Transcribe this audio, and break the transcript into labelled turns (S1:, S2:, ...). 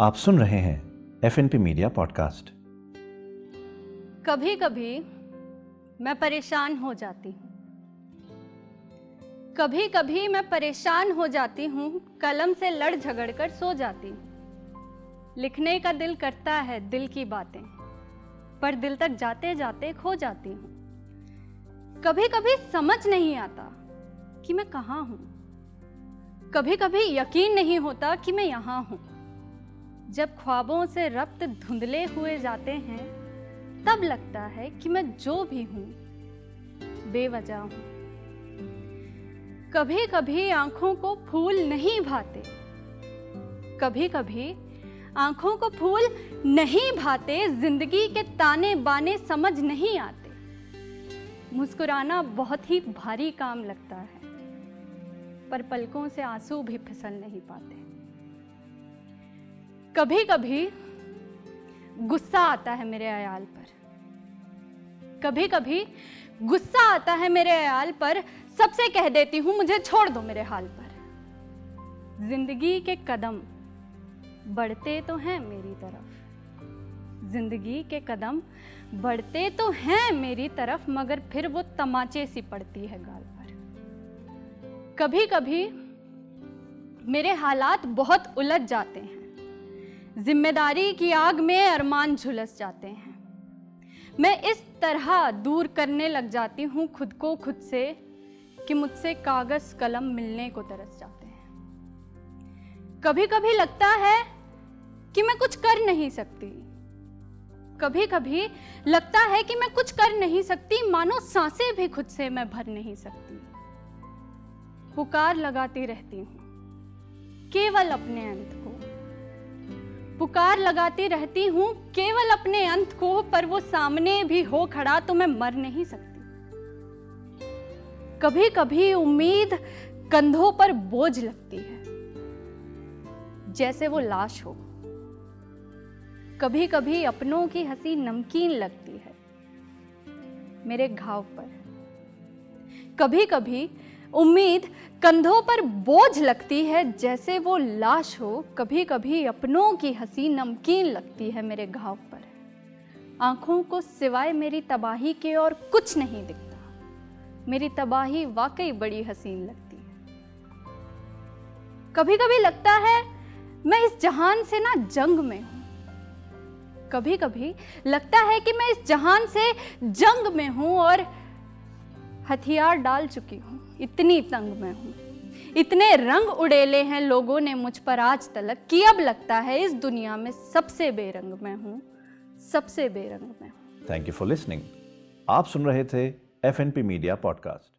S1: आप सुन रहे हैं F N P media podcast
S2: कभी कभी मैं परेशान हो जाती हूँ। कभी कभी मैं परेशान हो जाती हूँ, कलम से लड़ झगड़ कर सो जाती हूँ। लिखने का दिल करता है दिल की बातें, पर दिल तक जाते जाते खो जाती हूँ। कभी कभी समझ नहीं आता कि मैं कहाँ हूँ। कभी कभी यकीन नहीं होता कि मैं यहाँ हूँ। जब ख्वाबों से रक्त धुंधले हुए जाते हैं, तब लगता है कि मैं जो भी हूँ, बेवजह हूँ। कभी कभी आँखों को फूल नहीं भाते। कभी कभी आँखों को फूल नहीं भाते, ज़िंदगी के ताने बाने समझ नहीं आते। मुस्कुराना बहुत ही भारी काम लगता है, पर पलकों से आँसू भी फिसल नहीं पाते। कभी कभी गुस्सा आता है मेरे अयाल पर। कभी कभी गुस्सा आता है मेरे अयाल पर, सबसे कह देती हूँ, मुझे छोड़ दो मेरे हाल पर। ज़िंदगी के कदम बढ़ते तो हैं मेरी तरफ़। ज़िंदगी के कदम बढ़ते तो हैं मेरी तरफ़, मगर फिर वो तमाचे सी पड़ती है गाल पर। कभी कभी मेरे हालात बहुत उलझ जाते हैं। ज़िम्मेदारी की आग में अरमान झुलस जाते हैं। मैं इस तरह दूर करने लग जाती हूँ खुद को खुद से कि मुझसे कागज़ कलम मिलने को तरस जाते हैं। कभी कभी लगता है कि मैं कुछ कर नहीं सकती। कभी कभी लगता है कि मैं कुछ कर नहीं सकती, मानो साँसें भी खुद से मैं भर नहीं सकती। पुकार लगाती रहती हूँ। केवल अपने अंत। पुकार लगाती रहती हूँ, केवल अपने अंत को, पर वो सामने भी हो खड़ा तो मैं मर नहीं सकती। कभी कभी उम्मीद कंधों पर बोझ लगती है, जैसे वो लाश हो। कभी कभी अपनों की हँसी नमकीन लगती है, मेरे घाव पर। कभी कभी उम्मीद कंधों पर बोझ लगती है, जैसे वो लाश हो कभी कभी अपनों की हँसी नमकीन लगती है मेरे घाव पर। आँखों को सिवाय मेरी तबाही के और कुछ नहीं दिखता। मेरी तबाही वाकई बड़ी हसीन लगती है। कभी कभी लगता है, मैं इस जहान से ना जंग में हूँ। कभी कभी लगता है कि मैं इस जहान से जंग में हूँ और हथियार डाल चुकी हूँ, इतनी तंग में हूँ। इतने रंग उड़ेले हैं लोगों ने मुझ पर आज तलक कि अब लगता है इस दुनिया में सबसे बेरंग में हूँ, सबसे बेरंग में हूँ।
S1: थैंक यू फॉर लिसनिंग आप सुन रहे थे एफएनपी मीडिया पॉडकास्ट